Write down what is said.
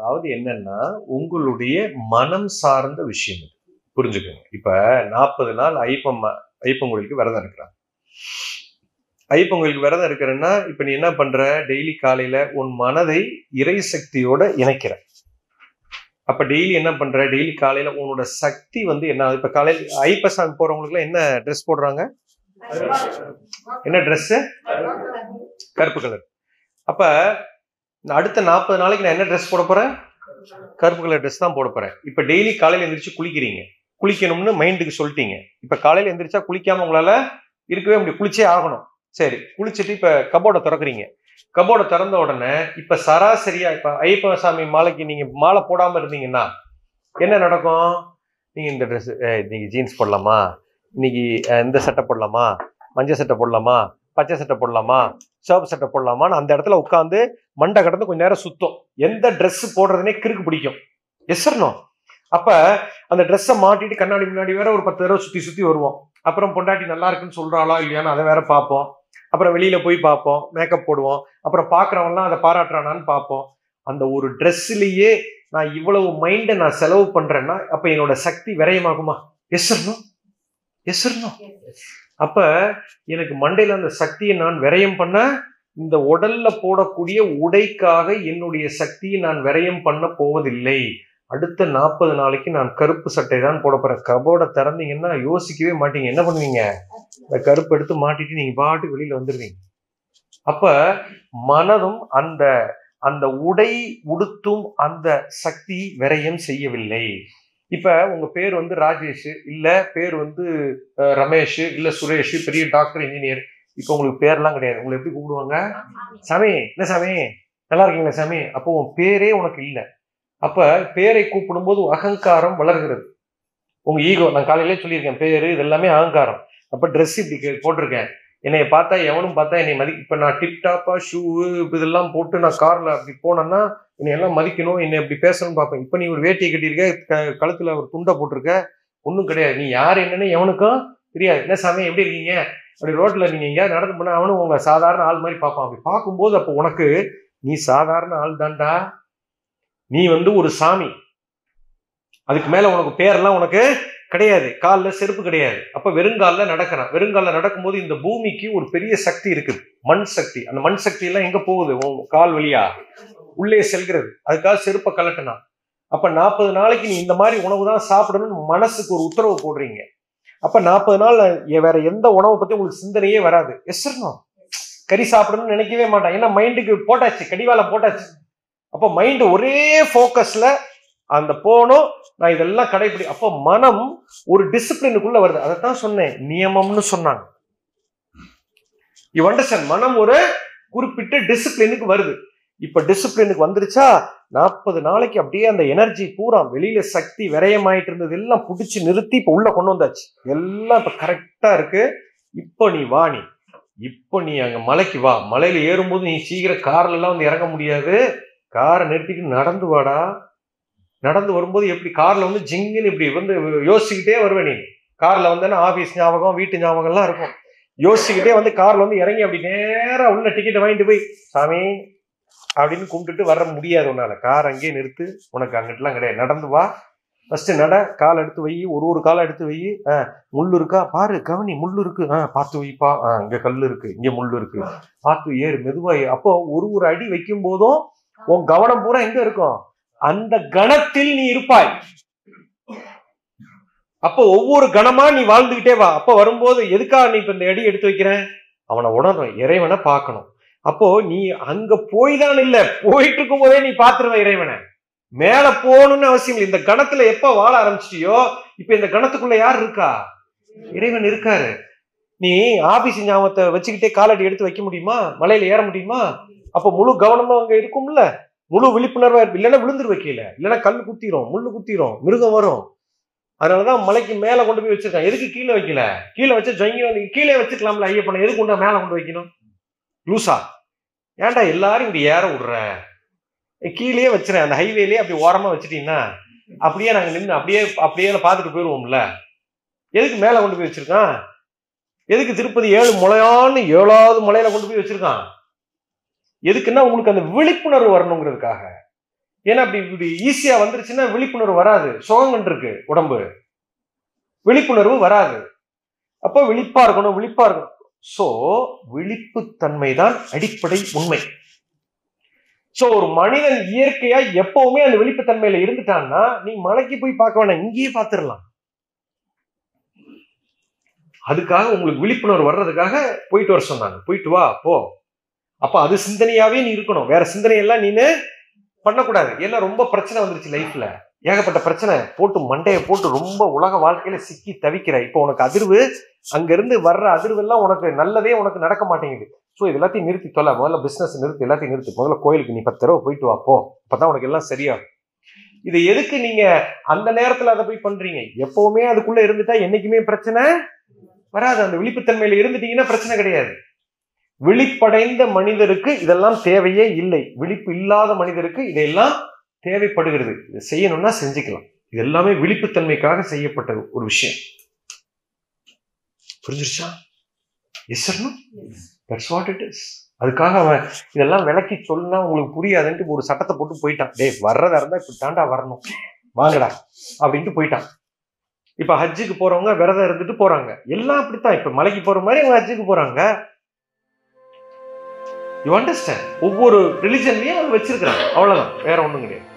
அதாவது என்னன்னா உங்களுடைய மனம் சார்ந்த விஷயம் இது. புரிஞ்சுக்கோங்க. இப்ப நாற்பது நாள் ஐப்பம் ஐப்பங்குழிக்கு விரதம் இருக்கிறாங்க. ஐப்பங்குழிக்கு விரதம் இருக்கிறேன்னா இப்ப நீ என்ன பண்ற? டெய்லி காலையில உன் மனதை இறை சக்தியோட இணைக்கிற. அப்ப டெய்லி என்ன பண்ற? டெய்லி காலையில உன்னோட சக்தி வந்து என்ன? இப்ப காலையில ஐப்பசாமி போறவங்களுக்கு என்ன ட்ரெஸ் போடுறாங்க? என்ன Dress? கருப்பு கலர் அப்ப இந்த அடுத்த நாற்பது நாளைக்கு நான் என்ன ட்ரெஸ் போட போகிறேன் கருப்பு கலர் ட்ரெஸ் தான் போட போகிறேன் இப்போ டெய்லி காலையில் எந்திரிச்சு குளிக்கிறீங்க. குளிக்கணும்னு மைண்டுக்கு சொல்லிட்டீங்க. இப்போ காலையில் எந்திரிச்சா குளிக்காமல் உங்களால் இருக்கவே முடியும். குளிச்சே ஆகணும். சரி குளிச்சுட்டு இப்போ கபோர்டை திறக்கிறீங்க. கபோர்டை திறந்த உடனே இப்போ சராசரியாக இப்போ ஐயப்ப சாமி மாலைக்கு நீங்கள் மாலை போடாமல் இருந்தீங்கன்னா என்ன நடக்கும்? நீங்கள் இந்த ட்ரெஸ் இன்னைக்கு ஜீன்ஸ் போடலாமா? இன்னைக்கு இந்த சட்டை போடலாமா? மஞ்சள் சட்டை போடலாமா? பச்சை சட்டை போடலாமா? சிவப்பு சட்டை போடலாமான்னு அந்த இடத்துல உட்காந்து மண்டை கடந்து கொஞ்ச நேரம் சுத்தம். எந்த ட்ரெஸ் போடுறதுனே கிறுக்கு பிடிக்கும். எஸ்ஸர்னோ அப்ப அந்த ட்ரெஸ்ஸை மாட்டிட்டு கண்ணாடி முன்னாடி வேற ஒரு பத்து தடவை சுத்தி சுத்தி வருவோம். அப்புறம் பொண்டாட்டி நல்லா இருக்குன்னு சொல்றாளா இல்லையான்னு அதை வேற பார்ப்போம். அப்புறம் வெளியில போய் பார்ப்போம். மேக்கப் போடுவோம். அப்புறம் பாக்குறவன்லாம் அதை பாராட்டுறானான்னு பார்ப்போம். அந்த ஒரு ட்ரெஸ்லயே நான் இவ்வளவு மைண்டை நான் செலவு பண்றேன்னா அப்ப என்னோட சக்தி விரயமாகுமா? எஸ்ஸர்னோ எஸ்ஸர்னோ அப்ப எனக்கு மண்டையில அந்த சக்தியை நான் விரயம் பண்ண இந்த உடல்ல போடக்கூடிய உடைக்காக என்னுடைய சக்தியை நான் விரயம் பண்ண போவதில்லை. அடுத்த நாற்பது நாளைக்கு நான் கருப்பு சட்டை தான் போட போறேன். கபோர்டை திறந்தீங்கன்னா யோசிக்கவே மாட்டீங்க. என்ன பண்ணுவீங்க? இந்த கருப்பு எடுத்து மாட்டிட்டு நீங்க பாட்டுக்கு வெளியில வந்துடுவீங்க அப்ப மனதும் அந்த அந்த உடை உடுத்தும் அந்த சக்தி விரயம் செய்யவில்லை. இப்ப உங்க பேர் வந்து ராஜேஷ் இல்ல பேர் வந்து ரமேஷ் இல்ல சுரேஷ் பெரிய டாக்டர் இன்ஜினியர் இப்ப உங்களுக்கு பேர்லாம் கிடையாது. உங்களை எப்படி கூப்பிடுவாங்க? சாமி. என்ன சாமி? நல்லா இருக்கீங்களா சாமி? அப்போ உன் பேரே உனக்கு இல்லை. அப்ப பேரை கூப்பிடும்போது அகங்காரம் வளர்கிறது. உங்க ஈகோ நான் காலையிலே சொல்லியிருக்கேன் பேரு இது எல்லாமே அகங்காரம். அப்ப Dress இப்படி போட்டிருக்கேன். என்னைய பார்த்தா எவனும் பார்த்தா என்னை மதி இப்ப நான் டிப்டாப்பா ஷூ இதெல்லாம் போட்டு நான் கார்ல அப்படி போனேன்னா என்னை எல்லாம் மதிக்கணும் என்னை அப்படி பேசணும்னு பார்ப்பேன். இப்ப நீ ஒரு வேட்டியை கட்டியிருக்க க- கழுத்துல ஒரு துண்டை போட்டிருக்க ஒன்றும் கிடையாது. நீ யார் என்னன்னு எவனுக்கும் தெரியாது. என்ன சாமி எப்படி இருக்கீங்க? அப்படி ரோட்ல நீங்க எங்கேயாவது நடந்து போனா அவனும் உங்களை சாதாரண ஆள் மாதிரி பார்ப்பான். அப்படி பார்க்கும்போது அப்போ உனக்கு நீ சாதாரண ஆள் தான்டா. நீ வந்து ஒரு சாமி. அதுக்கு மேல உனக்கு பேரெல்லாம் உனக்கு கிடையாது. காலில் செருப்பு கிடையாது. அப்போ வெறுங்காலில் நடக்கிறான். வெறுங்காலில் நடக்கும்போது இந்த பூமிக்கு ஒரு பெரிய சக்தி இருக்குது. மண் சக்தி. அந்த மண் சக்தி எல்லாம் போகுது? கால் வழியா? உள்ளே செல்கிறது. அதுக்காக செருப்பை கலட்டினா அப்போ நாற்பது நாளைக்கு நீ இந்த மாதிரி உணவு தான் சாப்பிடணும்னு மனசுக்கு ஒரு உத்தரவு போடுறீங்க. அப்போ நாற்பது நாள் வேற எந்த உணவை பற்றி உங்களுக்கு சிந்தனையே வராது. எஸ்றணும் கறி சாப்பிடணும்னு நினைக்கவே மாட்டான். ஏன்னா மைண்டுக்கு போட்டாச்சு. கடிவாளம் போட்டாச்சு. அப்போ மைண்டு ஒரே ஃபோக்கஸில் அந்த போனோம் நான் இதெல்லாம் கடைபிடி அப்போ மனம் ஒரு டிசிப்ளினுக்குள்ள வருது. அதை தான் சொன்னேன். நியமம்னு சொன்னாங்க. இவ் மனம் ஒரு குறிப்பிட்ட டிசிப்ளினுக்கு வருது. இப்ப டிசிப்ளினுக்கு வந்துருச்சா? நாற்பது நாளைக்கு அப்படியே அந்த எனர்ஜி பூரா வெளியில சக்தி விரயமாயிட்டு இருந்தது. எல்லாம் பிடிச்சி நிறுத்தி இப்ப உள்ள கொண்டு வந்தாச்சு. எல்லாம் இப்ப கரெக்டா இருக்கு. இப்போ நீ வா நீ. இப்போ நீ அங்க மலைக்கு வா. மலையில ஏறும்போது நீ சீக்கிரம் கார்ல எல்லாம் வந்து இறங்க முடியாது. காரை நிறுத்திட்டு நடந்து வாடா. நடந்து வரும்போது எப்படி காரில் வந்து ஜிங்குன்னு இப்படி வந்து யோசிச்சுக்கிட்டே வருவேன் நீ. காரில் வந்தேன்னா ஆஃபீஸ் ஞாபகம் வீட்டு ஞாபகம்லாம் இருக்கும். யோசிச்சுக்கிட்டே வந்து காரில் வந்து இறங்கி அப்படி நேராக உள்ள டிக்கெட்டை வாங்கிட்டு போய் சாமி அப்படின்னு கும்பிட்டுட்டு வர முடியாது உன்னால். கார் அங்கேயே நிறுத்து உனக்கு அங்கிட்டலாம் கிடையாது. நடந்து வா. ஃபஸ்ட்டு நட கால் எடுத்து வை ஒரு ஒரு காலை எடுத்து வை. ஆ, முள்ளு இருக்கா? பாரு கவனி முள் இருக்கு. ஆ பார்த்து வைப்பா ஆ இங்கே கல் இருக்கு இங்கே முள்ளு இருக்கு. பார்த்து ஏறு மெதுவா அப்போ ஒரு ஒரு அடி வைக்கும் போதும் உன் கவனம் பூரா எங்கே இருக்கும்? அந்த கணத்தில் நீ இருப்பாய். அப்போ ஒவ்வொரு கணமா நீ வாழ்ந்துகிட்டே வா. அப்போ வரும்போது எதுக்காக நீ இப்ப இந்த அடி எடுத்து வைக்கிறேன் அவனை உணரணும் இறைவனை பார்க்கணும். அப்போ நீ அங்க போய் தான் இல்ல. போயிட்டு இருக்கும் போதே நீ பாத்துருவ இறைவனை. மேல போகணும்னு அவசியம் இல்லை. இந்த கணத்துல எப்ப வாழ ஆரம்பிச்சிட்டியோ இப்ப இந்த கணத்துக்குள்ள யார் இருக்கா? இறைவன் இருக்காரு. நீ ஆபீஸ் ஞாபகத்தை வச்சுக்கிட்டே காலடி எடுத்து வைக்க முடியுமா? மலையில ஏற முடியுமா? அப்ப முழு கவனமும் அங்க இருக்கும்ல. முழு விழிப்புணர்வா இருப்பு இல்லைன்னா விழுந்துரு வைக்கல இல்லைன்னா கல் குத்திரும் முள் குத்திரும் மிருகம் வரும். அதனாலதான் மலைக்கு மேல கொண்டு போய் வச்சிருக்கான் எதுக்கு கீழே வைக்கல? கீழே வச்சு ஜொங்கி வந்து கீழே வச்சுக்கலாம்ல ஐயப்பனை. எதுக்கு கொண்டு மேல கொண்டு வைக்கணும்? லூசா. ஏன்டா எல்லாரும் இப்படி ஏற விடுற? கீழேயே வச்சிரேன் அந்த ஹைவேலயே அப்படி ஓரமா வச்சுட்டீங்கன்னா அப்படியே நாங்க நின்று அப்படியே அப்படியே பார்த்துட்டு போயிருவோம்ல. எதுக்கு மேல கொண்டு போய் வச்சிருக்கான்? எதுக்கு திருப்பதி ஏழு முளையான்னு ஏழாவது மலையில கொண்டு போய் வச்சிருக்கான்? எதுக்குன்னா உங்களுக்கு அந்த விழிப்புணர்வு வரணுங்கிறதுக்காக. ஏன்னா அப்படி இப்படி ஈஸியா வந்துருச்சுன்னா விழிப்புணர்வு வராது. சோகம் இருக்கு உடம்பு. விழிப்புணர்வு வராது. அப்போ விழிப்பா இருக்கணும் விழிப்பா இருக்கணும். சோ விழிப்புத்தன்மை தான் அடிப்படை உண்மை. சோ ஒரு மனிதன் இயற்கையா எப்பவுமே அந்த விழிப்புத்தன்மையில இருந்துட்டான்னா நீ மலைக்கு போய் பார்க்க வேணாம் இங்கேயே பார்த்துடலாம். அதுக்காக உங்களுக்கு விழிப்புணர்வு வர்றதுக்காக போயிட்டு வர சொன்னாங்க. போயிட்டு வா போ. அப்போ அது சிந்தனையாவே நீ இருக்கணும். வேற சிந்தனையெல்லாம் நீனு பண்ணக்கூடாது. எல்லாம் ரொம்ப பிரச்சனை வந்துருச்சு லைஃப்ல. ஏகப்பட்ட பிரச்சனை. போட்டு மண்டையை போட்டு ரொம்ப உலக வாழ்க்கையில சிக்கி தவிக்கிற. இப்போ உனக்கு அதிர்வு அங்கிருந்து வர்ற அதிர்வெல்லாம் உனக்கு நல்லதே உனக்கு நடக்க மாட்டேங்குது. ஸோ இது எல்லாத்தையும் நிறுத்தி தொலை. முதல்ல பிஸ்னஸ் நிறுத்தி எல்லாத்தையும் நிறுத்தி. முதல்ல கோயிலுக்கு நீ பத்து தடவை போயிட்டு வாப்போ அப்பதான் உனக்கு எல்லாம் சரியாகும். இது எதுக்கு நீங்க அந்த நேரத்துல அதை போய் பண்றீங்க? எப்பவுமே அதுக்குள்ள இருந்துட்டா என்னைக்குமே பிரச்சனை வராது. அந்த விழிப்புத்தன்மையில இருந்துட்டீங்கன்னா பிரச்சனை கிடையாது. விழிப்படைந்த மனிதருக்கு இதெல்லாம் தேவையே இல்லை. விழிப்பு இல்லாத மனிதருக்கு இதெல்லாம் தேவைப்படுகிறது. இதை செய்யணும்னா செஞ்சுக்கலாம். இது எல்லாமே விழிப்புத்தன்மைக்காக செய்யப்பட்ட ஒரு விஷயம். புரிஞ்சிருச்சா? Yes that's what it is அதுக்காக அவன் இதெல்லாம் விளக்கி சொன்னா உங்களுக்கு புரியாதுன்ட்டு ஒரு சட்டத்தை போட்டு போயிட்டான். டேய் வர்றதா இருந்தா இப்படி தாண்டா வரணும். வாங்கடா. அப்படின்ட்டு போயிட்டான். இப்ப ஹஜ்ஜுக்கு போறவங்க விரதம் இருந்துட்டு போறாங்க. எல்லாம் அப்படித்தான். இப்ப மலைக்கு போற மாதிரி அவங்க ஹஜ்ஜுக்கு போறாங்க. யூ அண்டர்ஸ்டாண்ட் ஒவ்வொரு ரிலிஜன்லையும் அது வச்சிருக்கிறாங்க. அவ்வளோதான் வேற ஒன்றும் கிடையாது.